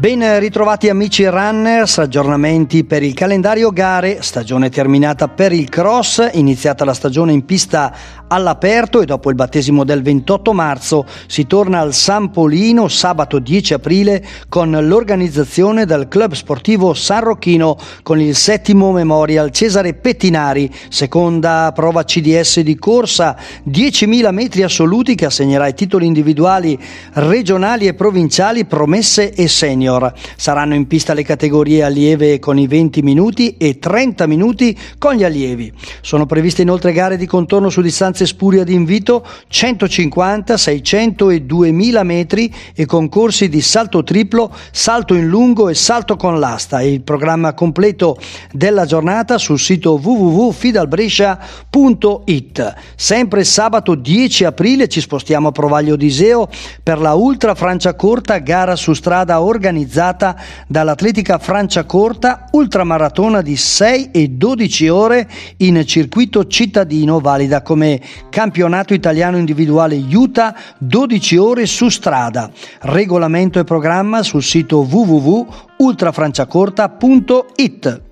Ben ritrovati amici runners, aggiornamenti per il calendario gare, stagione terminata per il cross, iniziata la stagione in pista all'aperto e dopo il battesimo del 28 marzo. Si torna al San Polino sabato 10 aprile con l'organizzazione del club sportivo San Rocchino con il settimo Memorial Cesare Pettinari, seconda prova CDS di corsa, 10.000 metri assoluti che assegnerà i titoli individuali regionali e provinciali promesse e senior junior. Saranno in pista le categorie allieve con i 20 minuti e 30 minuti con gli allievi. Sono previste inoltre gare di contorno su distanze spurie di invito 150, 600 e 2000 metri e concorsi di salto triplo, salto in lungo e salto con l'asta. Il programma completo della giornata sul sito www.fidalbrescia.it. Sempre sabato 10 aprile ci spostiamo a Provaglio d'Iseo per la Ultra Franciacorta gara su strada organizzata organizzata dall'Atletica Franciacorta ultramaratona di 6 e 12 ore in circuito cittadino valida come campionato italiano individuale Utah 12 ore su strada. Regolamento e programma sul sito www.ultrafranciacorta.it